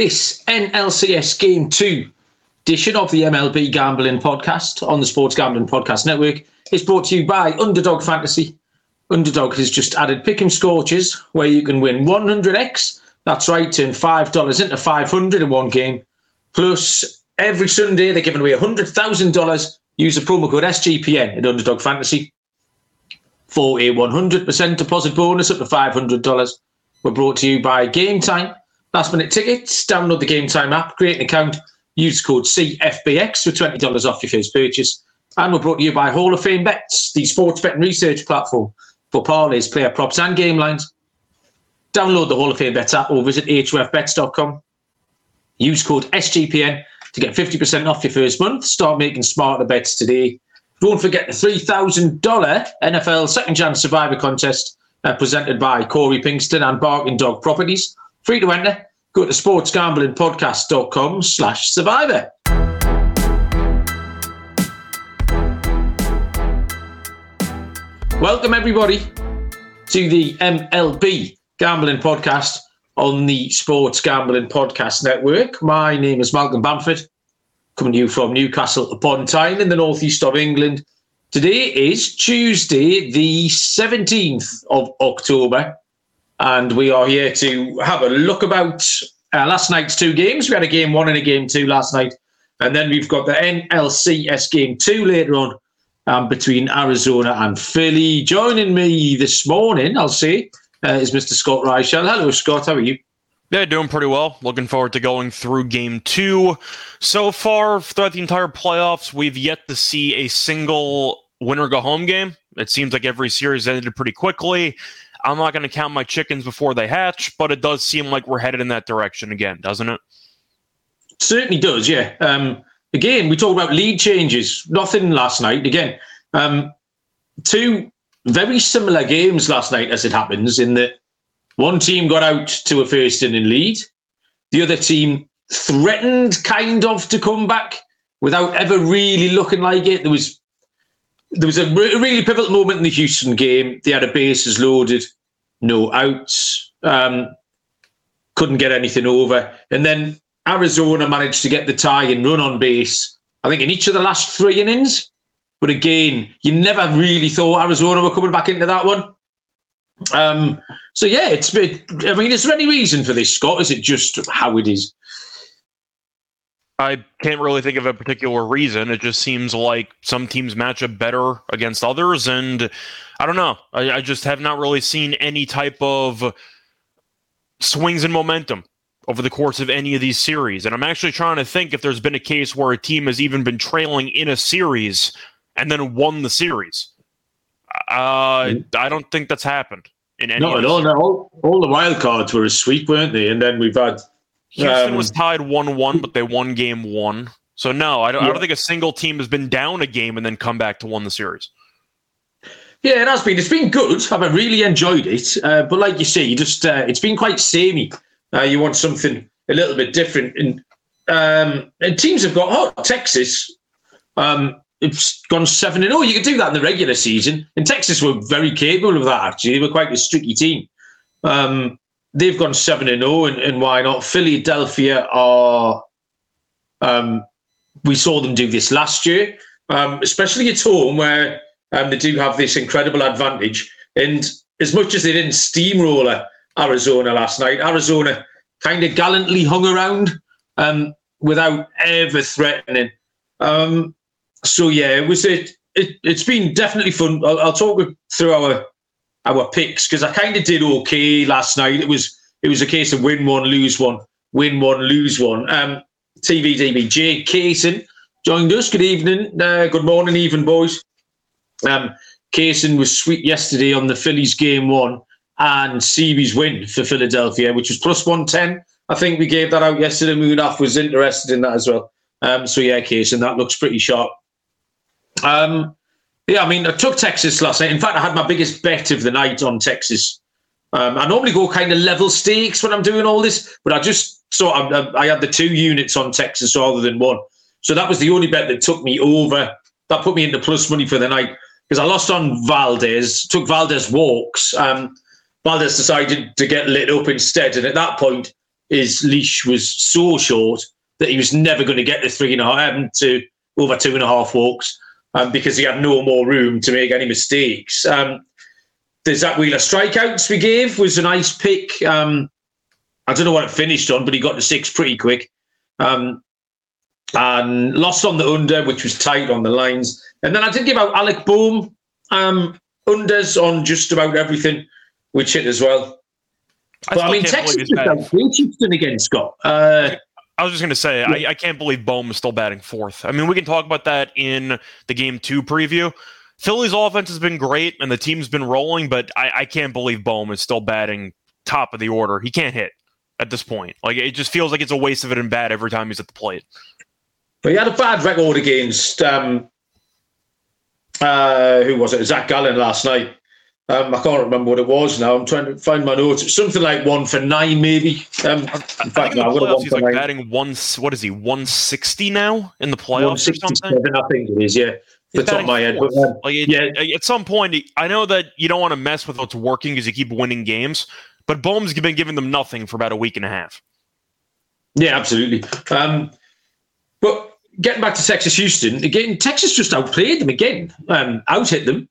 This NLCS Game 2 edition of the MLB Gambling Podcast on the Sports Gambling Podcast Network is brought to you by Underdog Fantasy. Underdog has just added Pick'em Scorches, where you can win 100x. That's right, turn $5 into 500 in one game. Plus, every Sunday they're giving away $100,000. Use the promo code SGPN at Underdog Fantasy for a 100% deposit bonus up to $500. We're brought to you by Game Time Last minute tickets, download the Game Time app, create an account, use code CFBX for $20 off your first purchase. And we're brought to you by Hall of Fame Bets, the sports betting research platform for parlays, player props, and game lines. Download the Hall of Fame Bets app or visit hofbets.com. Use code SGPN to get 50% off your first month. Start making smarter bets today. Don't forget the $3,000 NFL Second Chance Survivor Contest uh, presented by Corey Pinkston and Barking Dog Properties. Free to enter. Go to sportsgamblingpodcast.com slash survivor. Welcome, everybody, to the MLB Gambling Podcast on the Sports Gambling Podcast Network. My name is Malcolm Bamford, coming to you from Newcastle upon Tyne in the northeast of England. Today is Tuesday, the 17th of October, and we are here to have a look about uh, last night's two games. We had a game one and a game two last night, and then we've got the NLCS game two later on um, between Arizona and Philly. Joining me this morning, I'll say, uh, is Mr. Scott Reichel. Hello, Scott. How are you? Yeah, doing pretty well. Looking forward to going through game two. So far, throughout the entire playoffs, we've yet to see a single winner go home game. It seems like every series ended pretty quickly. I'm not going to count my chickens before they hatch, but it does seem like we're headed in that direction again, doesn't it? Certainly does, yeah. Um, again, we talk about lead changes. Nothing last night. Again, um, two very similar games last night, as it happens, in that one team got out to a first inning lead, the other team threatened kind of to come back without ever really looking like it. There was there was a re- really pivotal moment in the Houston game. They had a bases loaded, no outs, um, couldn't get anything over, and then Arizona managed to get the tie and run on base. I think in each of the last three innings. But again, you never really thought Arizona were coming back into that one. Um, so yeah, it's been. I mean, is there any reason for this, Scott? Is it just how it is? I can't really think of a particular reason. It just seems like some teams match up better against others, and I don't know. I, I just have not really seen any type of swings in momentum over the course of any of these series. And I'm actually trying to think if there's been a case where a team has even been trailing in a series and then won the series. Uh. I don't think that's happened in any. No, no, no. All, all the wild cards were a sweep, weren't they? And then we've had Houston um, was tied one-one, but they won game one. So no, I don't, yeah. I don't think a single team has been down a game and then come back to win the series. Yeah, it has been. It's been good. I've really enjoyed it. Uh, but like you say, you just uh, it's been quite samey. Uh, you want something a little bit different, and um, and teams have got oh Texas. Um, it's gone seven and oh. You could do that in the regular season, and Texas were very capable of that. Actually, they were quite a streaky team. Um, they've gone seven and zero, oh, and why not? Philadelphia are. Um, we saw them do this last year, um, especially at home where um, they do have this incredible advantage. And as much as they didn't steamroller Arizona last night, Arizona kind of gallantly hung around um, without ever threatening. Um, so yeah, it was it, it. It's been definitely fun. I'll, I'll talk through our our picks because I kind of did okay last night. It was it was a case of win one, lose one, win one, lose one. Um, TVDB Jay Kaysen joined us. Good evening, uh, good morning, even boys. Um, Kaysen was sweet yesterday on the Phillies game one and Seabee's win for Philadelphia, which was plus one ten. I think we gave that out yesterday. Munaf was interested in that as well. Um, so yeah, Kaysen, that looks pretty sharp. Um, yeah, I mean, I took Texas last night. In fact, I had my biggest bet of the night on Texas. Um, I normally go kind of level stakes when I'm doing all this, but I just saw I, I had the two units on Texas rather than one. So that was the only bet that took me over. That put me into plus money for the night because I lost on Valdez, took Valdez walks. Um, Valdez decided to get lit up instead. And at that point, his leash was so short that he was never going to get the three and a half um, to over two and a half walks um, because he had no more room to make any mistakes. Um, the Zack Wheeler strikeouts we gave was a nice pick. Um, I don't know what it finished on, but he got to six pretty quick. Um, and lost on the under, which was tight on the lines. And then I did give out Alec Bohm um, unders on just about everything, which hit as well. I but I mean, Texas great Houston again, Scott. Uh, I was just going to say, yeah. I, I, can't believe Bohm is still batting fourth. I mean, we can talk about that in the game two preview. Philly's offense has been great and the team's been rolling, but I, I can't believe Bohm is still batting top of the order. He can't hit at this point. Like it just feels like it's a waste of it and bad every time he's at the plate. But he had a bad record against um, uh, who was it? Zac Gallen last night. Um, I can't remember what it was now. I'm trying to find my notes. something like one for nine, maybe. Um, in fact, no, playoffs, he's like nine. batting one. What is he? One sixty now in the playoffs or something? I think it is. Yeah, the top of my head. But, um, like it, yeah. At some point, I know that you don't want to mess with what's working because you keep winning games. But Bohm's been giving them nothing for about a week and a half. Yeah, absolutely. Um, but getting back to Texas Houston again, Texas just outplayed them again, um, out hit them,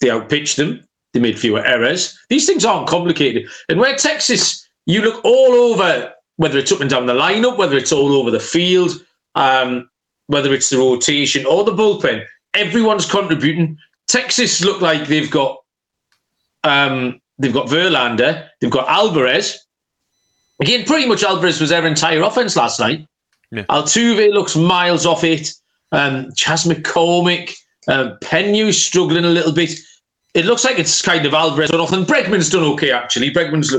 they outpitched them, they made fewer errors. These things aren't complicated. And where Texas, you look all over, whether it's up and down the lineup, whether it's all over the field, um, whether it's the rotation or the bullpen, everyone's contributing. Texas look like they've got um, they've got Verlander, they've got Alvarez. Again, pretty much Alvarez was their entire offense last night. Yeah. Altuve looks miles off it. Um, Chas McCormick, uh, Peña struggling a little bit. It looks like it's kind of Alvarez but often Bregman's done okay actually. Bregman's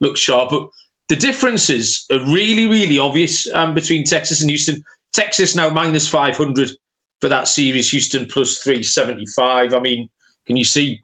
look sharp, but the differences are really really obvious um, between Texas and Houston. Texas now minus five hundred for that series. Houston plus three seventy five. I mean, can you see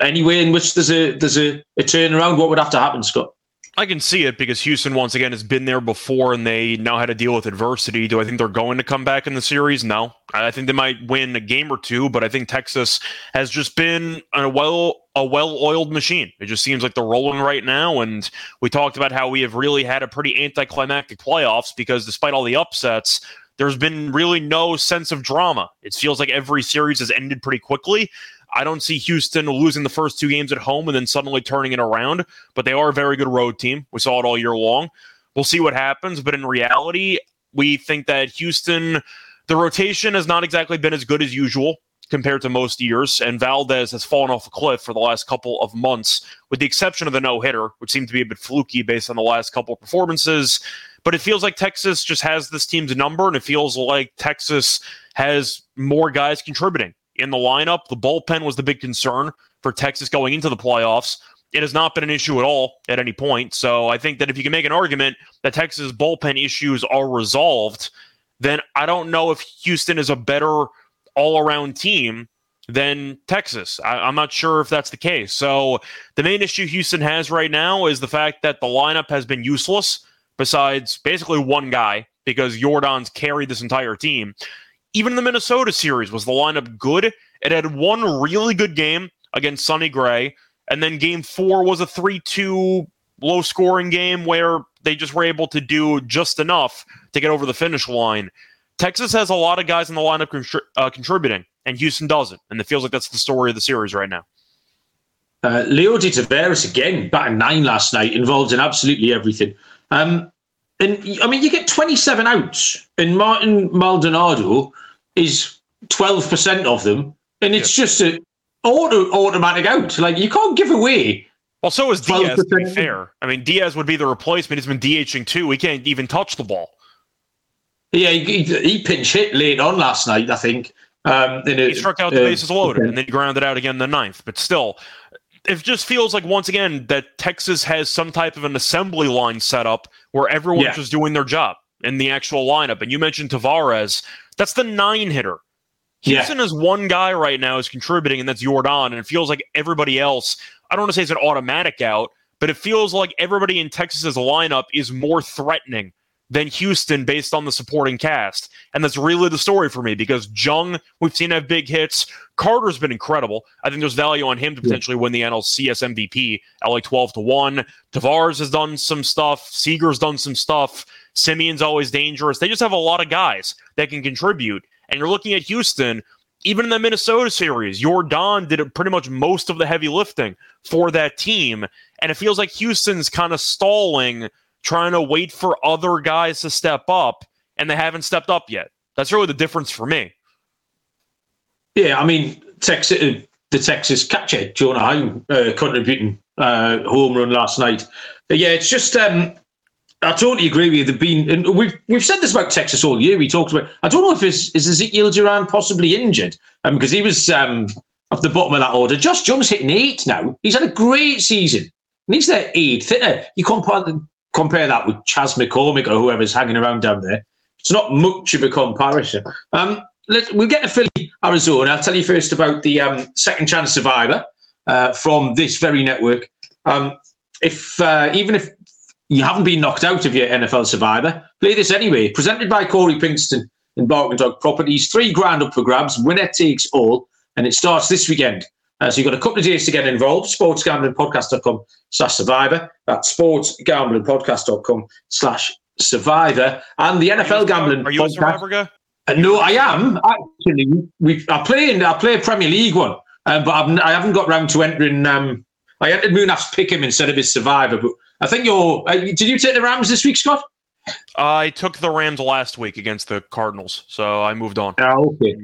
any way in which there's a there's a, a turnaround? What would have to happen, Scott? I can see it because Houston once again has been there before and they now had to deal with adversity. Do I think they're going to come back in the series? No. I think they might win a game or two, but I think Texas has just been a well a well-oiled machine. It just seems like they're rolling right now and we talked about how we have really had a pretty anticlimactic playoffs because despite all the upsets, there's been really no sense of drama. It feels like every series has ended pretty quickly. I don't see Houston losing the first two games at home and then suddenly turning it around, but they are a very good road team. We saw it all year long. We'll see what happens, but in reality, we think that Houston, the rotation has not exactly been as good as usual compared to most years, and Valdez has fallen off a cliff for the last couple of months, with the exception of the no hitter, which seemed to be a bit fluky based on the last couple of performances. But it feels like Texas just has this team's number, and it feels like Texas has more guys contributing in the lineup. The bullpen was the big concern for Texas going into the playoffs. It has not been an issue at all at any point. So I think that if you can make an argument that Texas bullpen issues are resolved, then I don't know if Houston is a better all around team than Texas. I, am not sure if that's the case. So the main issue Houston has right now is the fact that the lineup has been useless, besides basically one guy, because Yordan's carried this entire team even the Minnesota series was the lineup good. It had one really good game against Sonny Gray, and then game four was a 3 2 low scoring game where they just were able to do just enough to get over the finish line. Texas has a lot of guys in the lineup contri- uh, contributing, and Houston doesn't. And it feels like that's the story of the series right now. Uh, Leody Taveras again, batting nine last night, involved in absolutely everything. Um, and I mean, you get 27 outs, and Martin Maldonado is 12% of them, and it's yeah. just an auto automatic out. Like you can't give away. Well, so is Diaz. To be fair, I mean Diaz would be the replacement. He's been DHing too. He can't even touch the ball. Yeah, he, he pinch hit late on last night. I think. Um, he struck out the uh, bases loaded, and then he grounded out again in the ninth. But still, it just feels like once again that Texas has some type of an assembly line set up where everyone's yeah. just doing their job in the actual lineup. And you mentioned Taveras. That's the nine hitter. Houston yeah. has one guy right now is contributing, and that's Yordan. And it feels like everybody else, I don't want to say it's an automatic out, but it feels like everybody in Texas's lineup is more threatening than Houston based on the supporting cast. And that's really the story for me because Jung, we've seen have big hits. Carter's been incredible. I think there's value on him to potentially win the NLCS MVP at like 12 to 1. Taveras has done some stuff. Seager's done some stuff. Semien's always dangerous. They just have a lot of guys that can contribute. And you're looking at Houston, even in the Minnesota series, Yordan did pretty much most of the heavy lifting for that team. And it feels like Houston's kind of stalling, trying to wait for other guys to step up, and they haven't stepped up yet. That's really the difference for me. Yeah, I mean, Texas, uh, the Texas catcher, Jonah Heim, uh, contributing uh, home run last night. But yeah, it's just um, I totally agree with you. They've been, and we've we've said this about Texas all year. We talked about. I don't know if is is Ezekiel Duran possibly injured, um, because he was um off the bottom of that order. Josh Jung's hitting eight now. He's had a great season, and he's their eighth. You compare compare that with Chas McCormick or whoever's hanging around down there. It's not much of a comparison. Um, let we'll get to Philly, Arizona. I'll tell you first about the um, second chance survivor uh, from this very network. Um, if uh, even if you haven't been knocked out of your NFL Survivor. Play this anyway. Presented by Corey Pinkston and Barking Dog Properties. Three grand up for grabs. Winner takes all. And it starts this weekend. Uh, so you've got a couple of days to get involved. Sportsgamblingpodcast.com slash survivor. That's sportsgamblingpodcast.com slash survivor. And the NFL gambling. Are you a survivor guy? Uh, no, I am actually. We I play in I play a Premier League one, um, but I've, I haven't got round to entering. Um, I entered Munaf's Pick'em instead of his Survivor, but I think you're. Uh, did you take the Rams this week, Scott? I took the Rams last week against the Cardinals, so I moved on. Oh, okay.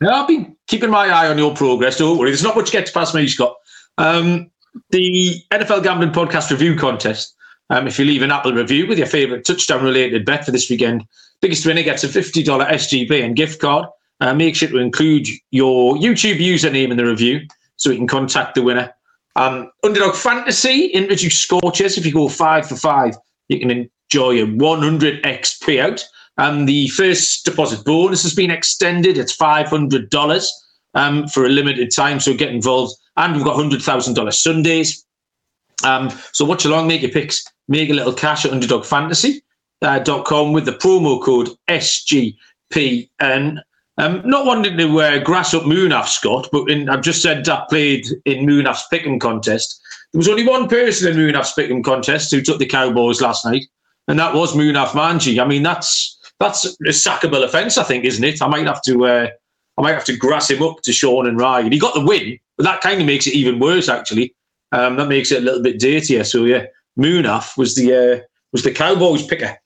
Yeah, I've been keeping my eye on your progress. Don't worry, there's not much gets past me, Scott. Um, the NFL Gambling Podcast Review Contest. Um, if you leave an Apple review with your favourite touchdown-related bet for this weekend, biggest winner gets a $50 SGP and gift card. Uh, make sure to include your YouTube username in the review so we can contact the winner. Um, Underdog Fantasy introduced scorches. If you go five for five, you can enjoy a 100x payout. And the first deposit bonus has been extended. It's $500 um, for a limited time. So get involved. And we've got $100,000 Sundays. Um, so watch along, make your picks, make a little cash at underdogfantasy.com uh, with the promo code SGPN. Um, not wanting to uh, grass up Munaf, Scott, but in, I've just said I played in Munaf's Pick'em contest. There was only one person in Munaf's Pick'em contest who took the Cowboys last night, and that was Munaf Manji. I mean, that's that's a sackable offence, I think, isn't it? I might have to uh, I might have to grass him up to Sean and Ryan. He got the win, but that kind of makes it even worse, actually. Um, that makes it a little bit dirtier. So yeah, Munaf was the uh, was the Cowboys picker.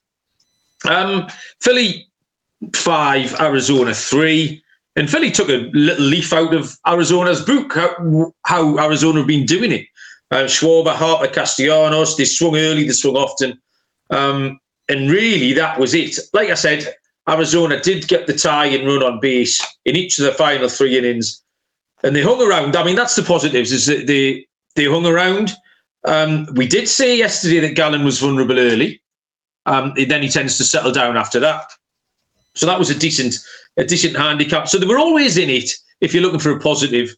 Um, Philly five, Arizona three. And Philly took a little leaf out of Arizona's book, how, how Arizona have been doing it. Uh, Schwarber, Harper, Castellanos, they swung early, they swung often. Um, and really, that was it. Like I said, Arizona did get the tie and run on base in each of the final three innings. And they hung around. I mean, that's the positives, is that they, they hung around. Um, we did say yesterday that Gallen was vulnerable early. Um, then he tends to settle down after that. So that was a decent, a decent handicap. So they were always in it if you're looking for a positive,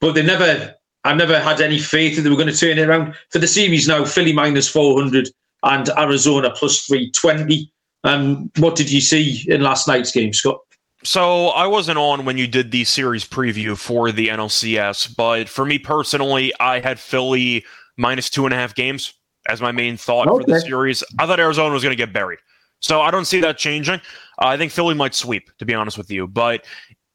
but they never. I never had any faith that they were going to turn it around for the series. Now Philly minus four hundred and Arizona plus three twenty. Um, what did you see in last night's game, Scott? So I wasn't on when you did the series preview for the NLCS, but for me personally, I had Philly minus two and a half games as my main thought okay. for the series. I thought Arizona was going to get buried. So I don't see that changing. Uh, I think Philly might sweep, to be honest with you. But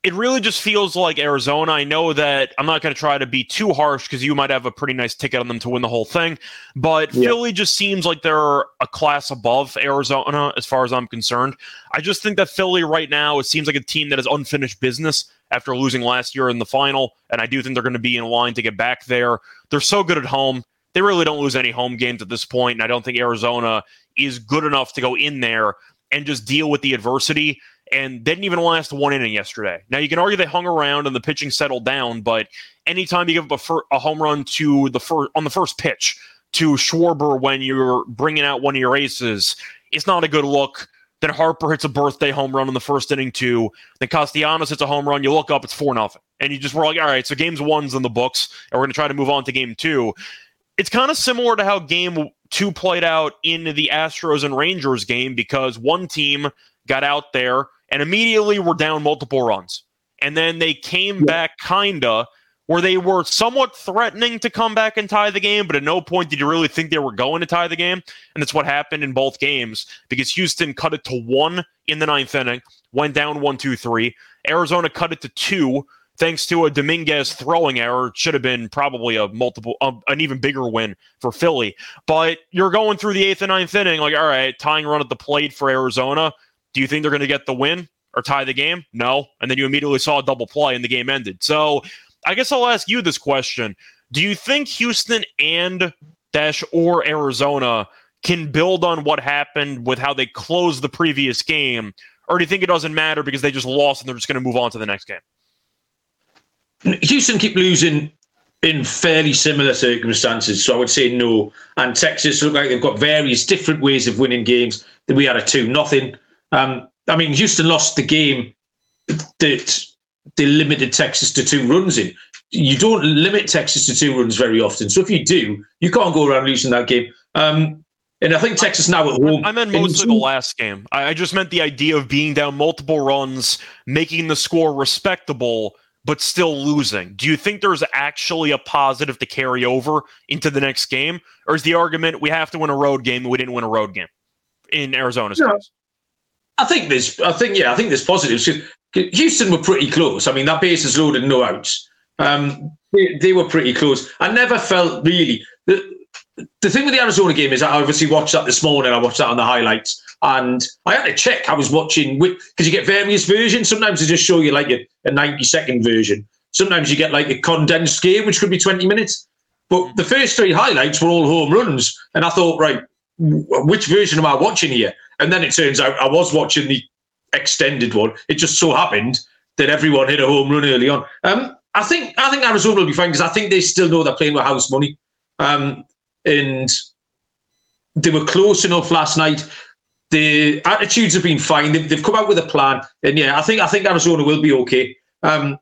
it really just feels like Arizona. I know that I'm not going to try to be too harsh because you might have a pretty nice ticket on them to win the whole thing. But yeah. Philly just seems like they're a class above Arizona as far as I'm concerned. I just think that Philly right now, it seems like a team that has unfinished business after losing last year in the final. And I do think they're going to be in line to get back there. They're so good at home. They really don't lose any home games at this point, And I don't think Arizona is good enough to go in there and just deal with the adversity. And didn't even last one inning yesterday. Now you can argue they hung around and the pitching settled down, but anytime you give up a, fir- a home run to the first on the first pitch to Schwarber when you're bringing out one of your aces, it's not a good look. Then Harper hits a birthday home run in the first inning too. Then Castellanos hits a home run. You look up, it's four nothing, and you just were like, all right, so game's one's in the books, and we're gonna try to move on to game two. it's kind of similar to how game two played out in the Astros and Rangers game because one team got out there and immediately were down multiple runs. And then they came yeah. back kinda where they were somewhat threatening to come back and tie the game, but at no point did you really think they were going to tie the game. And that's what happened in both games because Houston cut it to one in the ninth inning, went down one, two, three. Arizona cut it to two thanks to a Dominguez throwing error. It should have been probably a multiple, um, an even bigger win for Philly. But you're going through the eighth and ninth inning, like, all right, tying run at the plate for Arizona. Do you think they're going to get the win or tie the game? No. And then you immediately saw a double play and the game ended. So I guess I'll ask you this question. Do you think Houston and Dash or Arizona can build on what happened with how they closed the previous game? Or do you think it doesn't matter because they just lost and they're just going to move on to the next game? Houston keep losing in fairly similar circumstances. So I would say no. And Texas look like they've got various different ways of winning games. We had a 2 nothing. Um, I mean, Houston lost the game that they limited Texas to two runs in. You don't limit Texas to two runs very often. So if you do, you can't go around losing that game. Um, and I think Texas now at home. I meant mostly the last game. I just meant the idea of being down multiple runs, making the score respectable, but still losing. Do you think there's actually a positive to carry over into the next game? Or is the argument we have to win a road game and we didn't win a road game in Arizona's no. case? I think there's, I think, yeah, I think there's positives. Houston were pretty close. I mean, that base is loaded no outs. Um, they, they, were pretty close. I never felt really the the thing with the Arizona game is I obviously watched that this morning. I watched that on the highlights, and I had to check. I was watching because you get various versions. Sometimes they just show you like a, a ninety second version. Sometimes you get like a condensed game, which could be twenty minutes. But the first three highlights were all home runs, and I thought, right, which version am I watching here? And then it turns out I was watching the extended one. It just so happened that everyone hit a home run early on. Um, I think I think Arizona will be fine because I think they still know they're playing with house money, um, and they were close enough last night. The attitudes have been fine. They've, they've come out with a plan, and yeah, I think I think Arizona will be okay. Um,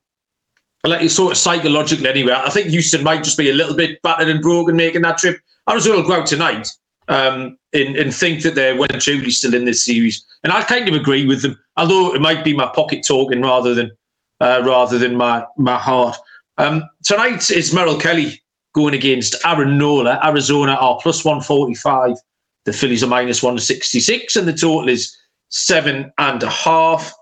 like sort of psychologically anyway. I think Houston might just be a little bit battered and broken making that trip. Arizona will go out tonight um, and, and think that they're and truly still in this series. And I kind of agree with them, although it might be my pocket talking rather than uh, rather than my my heart. Um, tonight is Merrill Kelly going against Aaron Nola. Arizona are plus 145. The Phillies are minus 166, and the total is seven and a half.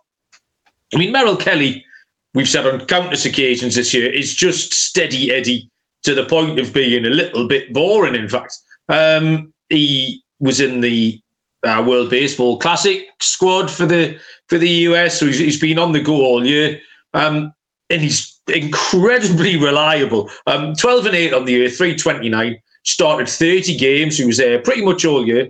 I mean, Merrill Kelly, we've said on countless occasions this year, is just steady Eddie to the point of being a little bit boring, in fact. Um, he was in the uh, World Baseball Classic squad for the for the US, so he's, he's been on the go all year, um, and he's incredibly reliable. Um, Twelve and eight on the year, three twenty nine. Started thirty games. He was there pretty much all year.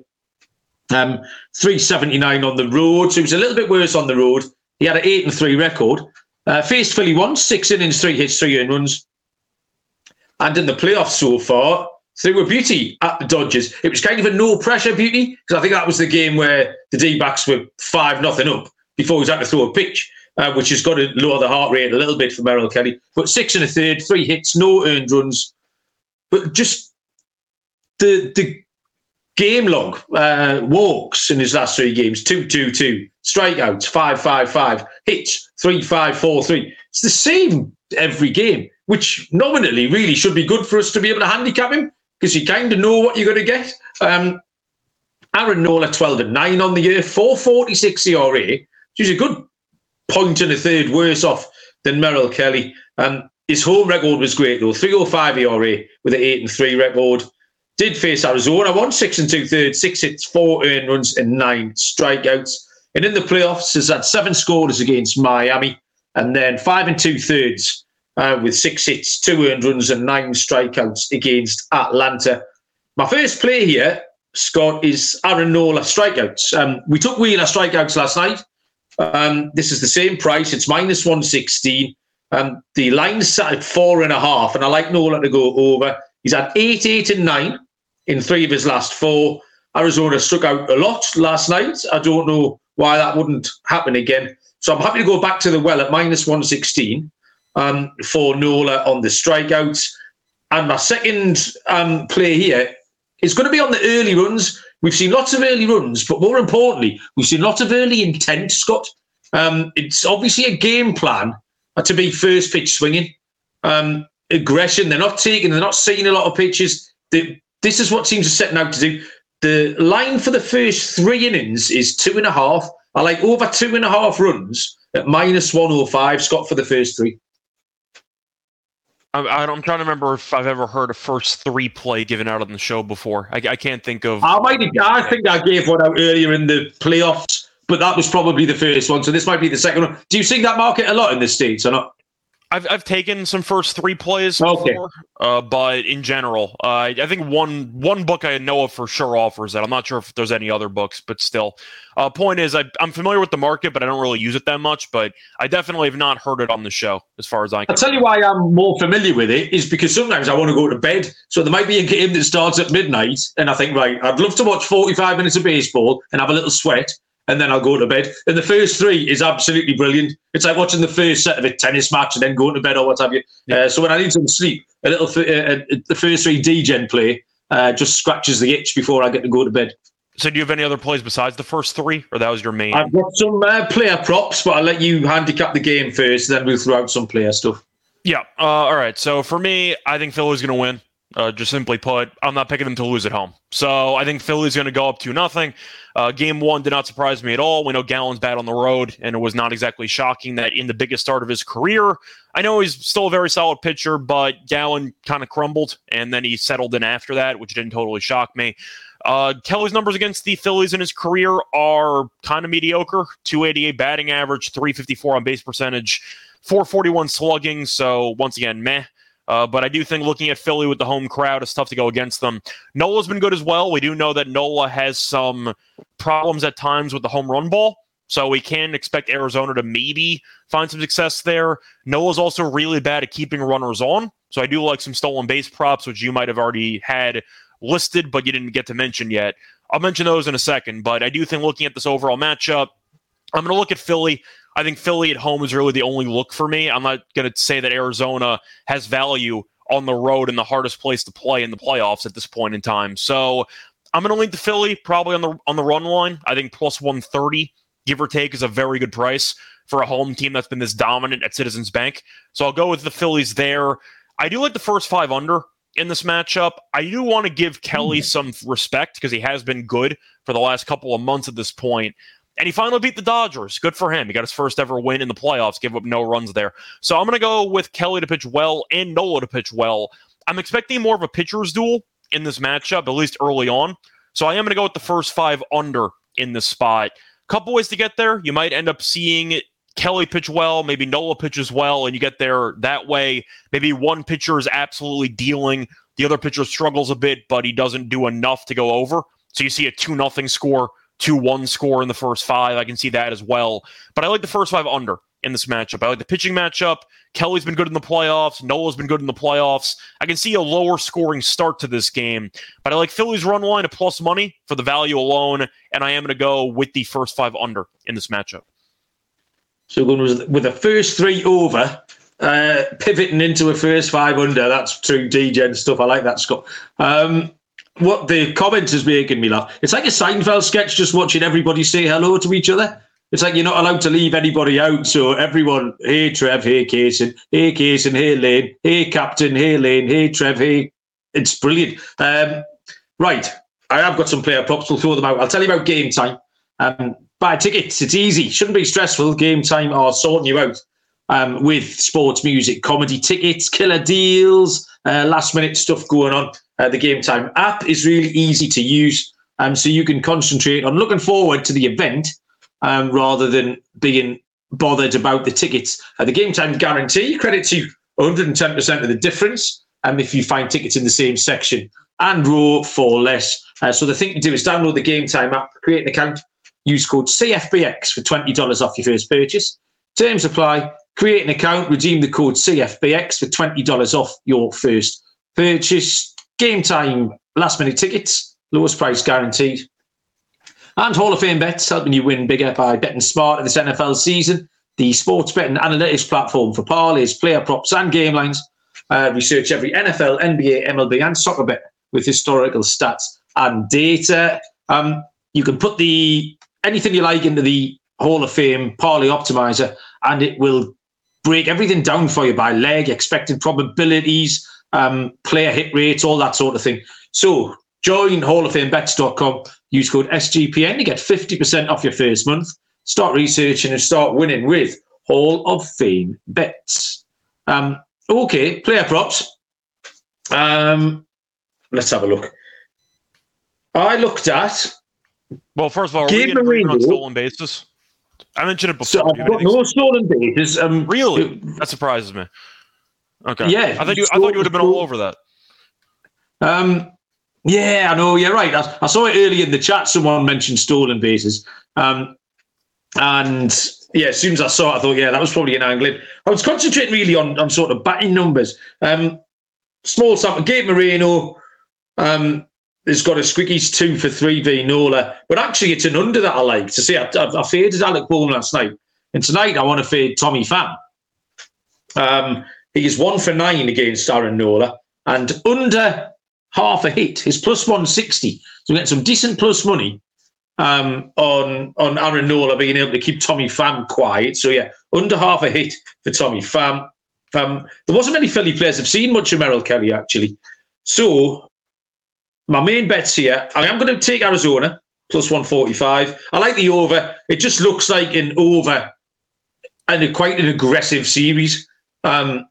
Um, three seventy nine on the road, so he was a little bit worse on the road. He had an eight and three record. Uh, faced Philly once, six innings, three hits, three earned runs. And in the playoffs so far, so they were beauty at the Dodgers. It was kind of a no pressure beauty because I think that was the game where the D backs were 5 nothing up before he was had to throw a pitch, uh, which has got to lower the heart rate a little bit for Merrill Kelly. But six and a third, three hits, no earned runs. But just the the game log uh, walks in his last three games 2 2 2, strikeouts 5 5 5, hits 3 5 4 3. It's the same every game, which nominally really should be good for us to be able to handicap him because you kind of know what you're going to get. Um, Aaron Nola, 12 and 9 on the year, 446 ERA, is a good point and a third worse off than Merrill Kelly. Um, his home record was great, though 305 ERA with an 8 and 3 record. Did face Arizona, won six and two thirds, six hits, four earned runs, and nine strikeouts. And in the playoffs, has had seven scores against Miami, and then five and two thirds uh, with six hits, two earned runs, and nine strikeouts against Atlanta. My first play here, Scott, is Aaron Nola strikeouts. Um, we took Wheeler strikeouts last night. Um, this is the same price. It's minus 116. Um, the line's sat at four and a half, and I like Nola to go over. He's had eight, eight, and nine in three of his last four. Arizona struck out a lot last night. I don't know why that wouldn't happen again. So I'm happy to go back to the well at minus 116 um, for Nola on the strikeouts. and my second um, play here is going to be on the early runs. We've seen lots of early runs, but more importantly, we've seen lots of early intent, Scott. Um, it's obviously a game plan to be first pitch swinging. Um, aggression, they're not taking, they're not seeing a lot of pitches. They, this is what teams are setting out to do. The line for the first three innings is two and a half. I like over two and a half runs at minus 105, Scott, for the first three. I, am trying to remember if I've ever heard a first three play given out on the show before. I, I can't think of. I might. Have, I think I gave one out earlier in the playoffs, but that was probably the first one. So this might be the second one. Do you see that market a lot in the states or not? I've I've taken some first three plays okay. before, uh, but in general, uh, I think one one book I know of for sure offers that. I'm not sure if there's any other books, but still. Uh, point is, I, am familiar with the market, but I don't really use it that much. But I definitely have not heard it on the show, as far as I. can. I'll tell you why I'm more familiar with it is because sometimes I want to go to bed, so there might be a game that starts at midnight, and I think, right, I'd love to watch 45 minutes of baseball and have a little sweat, and then I'll go to bed. And the first three is absolutely brilliant. It's like watching the first set of a tennis match and then going to bed or what have you. Yeah. Uh, so when I need some sleep, a little uh, uh, the first three degen play uh, just scratches the itch before I get to go to bed. So do you have any other plays besides the first three, or that was your main? I've got some uh, player props, but I'll let you handicap the game first, then we'll throw out some player stuff. Yeah. Uh, all right. So for me, I think Philly's going to win. Uh, just simply put, I'm not picking them to lose at home. So I think Philly's going to go up to nothing. Uh, game one did not surprise me at all. We know Gallen's bad on the road, and it was not exactly shocking that in the biggest start of his career, I know he's still a very solid pitcher, but Gallen kind of crumbled, and then he settled in after that, which didn't totally shock me. Uh, Kelly's numbers against the Phillies in his career are kind of mediocre 288 batting average, 354 on base percentage, 441 slugging. So, once again, meh. Uh, but I do think looking at Philly with the home crowd, it's tough to go against them. Nola's been good as well. We do know that Nola has some problems at times with the home run ball. So we can expect Arizona to maybe find some success there. Nola's also really bad at keeping runners on. So I do like some stolen base props, which you might have already had listed, but you didn't get to mention yet. I'll mention those in a second. But I do think looking at this overall matchup, I'm going to look at Philly. I think Philly at home is really the only look for me. I'm not going to say that Arizona has value on the road and the hardest place to play in the playoffs at this point in time. So I'm going to link to Philly probably on the on the run line. I think plus 130, give or take, is a very good price for a home team that's been this dominant at Citizens Bank. So I'll go with the Phillies there. I do like the first five under in this matchup. I do want to give Kelly mm-hmm. some respect because he has been good for the last couple of months at this point. And he finally beat the Dodgers. Good for him. He got his first ever win in the playoffs, give up no runs there. So I'm going to go with Kelly to pitch well and Nola to pitch well. I'm expecting more of a pitcher's duel in this matchup, at least early on. So I am going to go with the first five under in this spot. Couple ways to get there. You might end up seeing Kelly pitch well, maybe Nola pitches well, and you get there that way. Maybe one pitcher is absolutely dealing, the other pitcher struggles a bit, but he doesn't do enough to go over. So you see a 2 nothing score 2 1 score in the first five. I can see that as well. But I like the first five under in this matchup. I like the pitching matchup. Kelly's been good in the playoffs. Nola's been good in the playoffs. I can see a lower scoring start to this game, but I like Philly's run line at plus money for the value alone, and I am going to go with the first five under in this matchup. So going with the first three over, uh, pivoting into a first five under. That's true degen stuff. I like that, Scott. Um, what the comments is making me laugh. It's like a Seinfeld sketch, just watching everybody say hello to each other. It's like you're not allowed to leave anybody out. So everyone, hey Trev, hey Kaysen, hey Kaysen, hey Lane, hey Captain, hey Lane, hey Trev, hey. It's brilliant. Um, right, I have got some player props. We'll throw them out. I'll tell you about game time. Um, buy tickets. It's easy. Shouldn't be stressful. Game time are sorting you out um, with sports, music, comedy tickets, killer deals, uh, last minute stuff going on. Uh, the Game Time app is really easy to use, um, so you can concentrate on looking forward to the event um, rather than being bothered about the tickets. Uh, the Game Time guarantee credit to 110% of the difference um, if you find tickets in the same section and row for less. Uh, so the thing to do is download the Game Time app, create an account, use code CFBX for $20 off your first purchase. Terms apply. Create an account, redeem the code CFBX for $20 off your first purchase. Game time, last minute tickets, lowest price guaranteed. And Hall of Fame bets, helping you win bigger by betting smart this NFL season. The sports betting analytics platform for parlays, player props, and game lines. uh, research every NFL, NBA, MLB, and soccer bet with historical stats and data. Um, you can put the anything you like into the Hall of Fame parlay optimizer, and it will break everything down for you by leg, expected probabilities, um, player hit rates, all that sort of thing. So join halloffamebets.com, use code SGPN to get 50% off your first month. Start researching and start winning with Hall of Fame bets. Um, okay, player props. Um, let's have a look. I looked at. Well, first of all, are Gabe we on stolen bases? I mentioned it before. So I've got no stolen bases. Um, really? That surprises me. Okay. Yeah. I thought you. I thought you would have been all over that. Um. Yeah, I know. You're right. I, I saw it earlier in the chat. Someone mentioned stolen bases. Um. And yeah, as soon as I saw it, I thought, yeah, that was probably an angling. I was concentrating really on on sort of batting numbers. Um. Small sample. Gabe Moreno. Um has got a squiggies two for three v Nola, but actually it's an under that I like. To see, I, I, I faded Alec Bohm last night, and tonight I want to fade Tommy Pham. Um, he's one for nine against Aaron Nola, and under half a hit. His plus one sixty, so we get some decent plus money um, on on Aaron Nola being able to keep Tommy Pham quiet. So yeah, under half a hit for Tommy Pham. There wasn't many Philly players I've seen much of Merrill Kelly actually. So my main bets here, I am going to take Arizona plus 145. I like the over. It just looks like an over and a, quite an aggressive series. Um,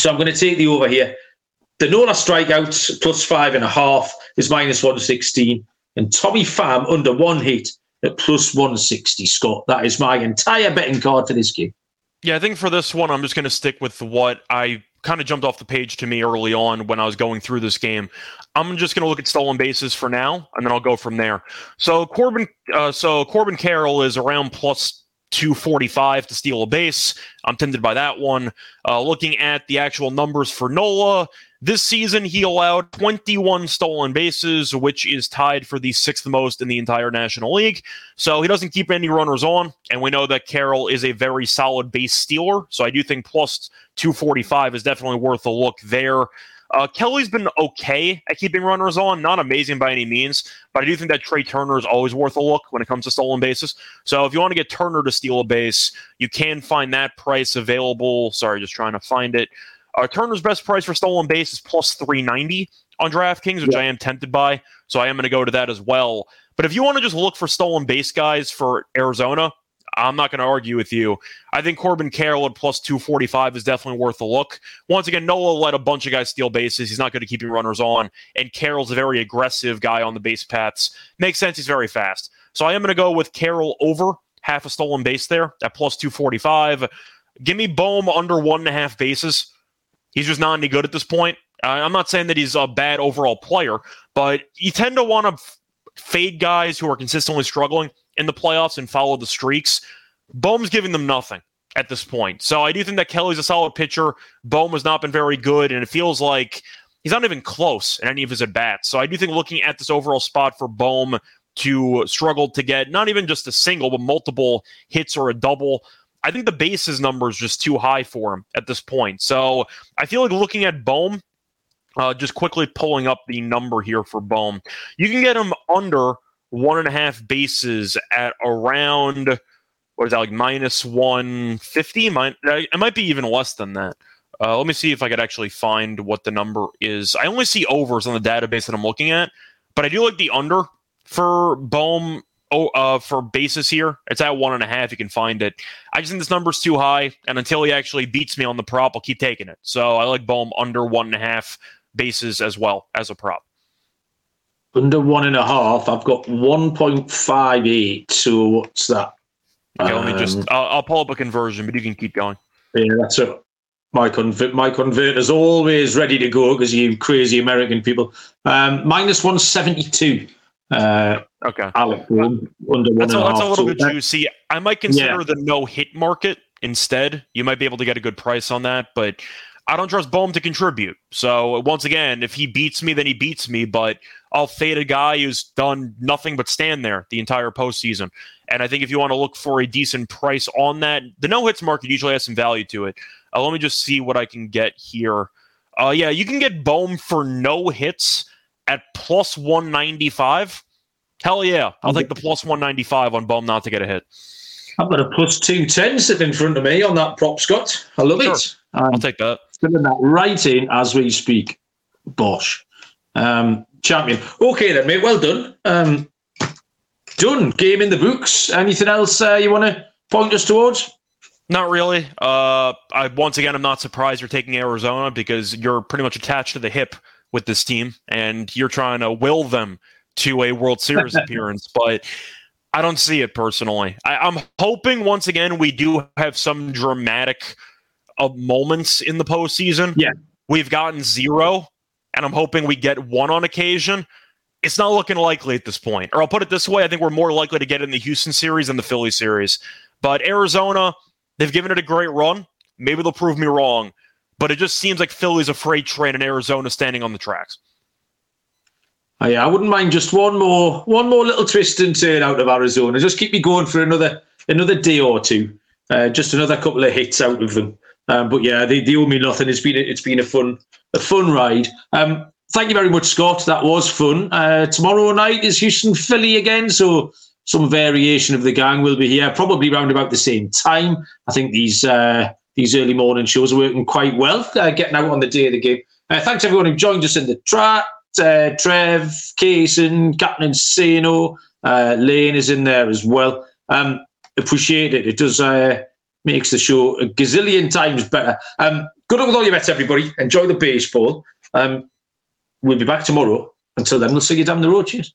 so I'm going to take the over here. The Nola strikeouts plus five and a half is minus 116. And Tommy Pham under one hit at plus 160, Scott. That is my entire betting card for this game. Yeah, I think for this one, I'm just going to stick with what I kind of jumped off the page to me early on when I was going through this game. I'm just going to look at stolen bases for now, and then I'll go from there. So Corbin, uh, so Corbin Carroll is around plus 245 to steal a base. I'm tempted by that one. Uh, looking at the actual numbers for Nola, this season, he allowed 21 stolen bases, which is tied for the sixth most in the entire National League. So he doesn't keep any runners on. And we know that Carroll is a very solid base stealer. So I do think plus 245 is definitely worth a look there. Uh, Kelly's been okay at keeping runners on, not amazing by any means, but I do think that Trey Turner is always worth a look when it comes to stolen bases. So if you want to get Turner to steal a base, you can find that price available. Sorry, just trying to find it. Uh, Turner's best price for stolen base is plus 390 on DraftKings, which yeah. I am tempted by. So I am going to go to that as well. But if you want to just look for stolen base guys for Arizona, I'm not going to argue with you. I think Corbin Carroll at plus 245 is definitely worth a look. Once again, Nola let a bunch of guys steal bases. He's not going to keep your runners on. And Carroll's a very aggressive guy on the base paths. Makes sense. He's very fast. So I am going to go with Carroll over half a stolen base there at plus 245. Give me Bohm under one and a half bases. He's just not any good at this point. Uh, I'm not saying that he's a bad overall player, but you tend to want to f- fade guys who are consistently struggling in the playoffs and follow the streaks. Bohm's giving them nothing at this point. So I do think that Kelly's a solid pitcher. Bohm has not been very good, and it feels like he's not even close in any of his at bats. So I do think looking at this overall spot for Bohm to struggle to get not even just a single, but multiple hits or a double. I think the bases number is just too high for him at this point. So I feel like looking at Bohm, uh, just quickly pulling up the number here for Bohm, you can get him under one and a half bases at around what is that like minus 150 uh, it might be even less than that uh, let me see if i could actually find what the number is i only see overs on the database that i'm looking at but i do like the under for bohm oh, uh, for bases here. It's at one and a half. You can find it. I just think this number's too high, and until he actually beats me on the prop, I'll keep taking it. So I like Bohm under one and a half bases as well as a prop. Under one and a half, I've got one point five eight. So what's that? Okay, um, let me just. Um, I'll, I'll, pull up a conversion, but you can keep going. Yeah, that's it. My convert, my converter's always ready to go because you crazy American people. Um, minus one seventy two. Uh, okay. Alec Bohm, under that's, a, that's a, little bit juicy. I might consider yeah. the no hit market instead. You might be able to get a good price on that, but I don't trust Bohm to contribute. So once again, if he beats me, then he beats me. But I'll fade a guy who's done nothing but stand there the entire postseason. And I think if you want to look for a decent price on that, the no hits market usually has some value to it. Uh, let me just see what I can get here. Uh, yeah, you can get Bohm for no hits at plus 195. Hell yeah. I'll take the plus 195 on Bohm not to get a hit. I've got a plus 210 sitting in front of me on that prop, Scott. I love sure. it. I'll take that. Filling that right in as we speak. Bosh. Um, champion. Okay then, mate. Well done. Um, done. Game in the books. Anything else uh, you want to point us towards? Not really. Uh, I once again, I'm not surprised you're taking Arizona because you're pretty much attached to the hip with this team, and you're trying to will them to a World Series appearance. But I don't see it personally. I, am hoping once again we do have some dramatic uh, moments in the postseason. Yeah, we've gotten zero, and I'm hoping we get one on occasion. It's not looking likely at this point. Or I'll put it this way: I think we're more likely to get in the Houston series than the Philly series. But Arizona They've given it a great run. Maybe they'll prove me wrong, but it just seems like Philly's a freight train and Arizona standing on the tracks. Oh, yeah, I wouldn't mind just one more, one more little twist and turn out of Arizona. Just keep me going for another, another day or two. Uh, just another couple of hits out of them. Um, but yeah, they, they owe me nothing. It's been, it's been a fun, a fun ride. Um, thank you very much, Scott. That was fun. Uh, tomorrow night is Houston Philly again, so some variation of the gang will be here, probably around about the same time. I think these uh, these early morning shows are working quite well, uh, getting out on the day of the game. Uh, thanks everyone who joined us in the chat. Uh, Trev, Kaysen, Captain Sano, uh, Lane is in there as well. Um, appreciate it. It does makes the show a gazillion times better. Um, good luck with all your bets, everybody. Enjoy the baseball. Um, we'll be back tomorrow. Until then, we'll see you down the road. Cheers.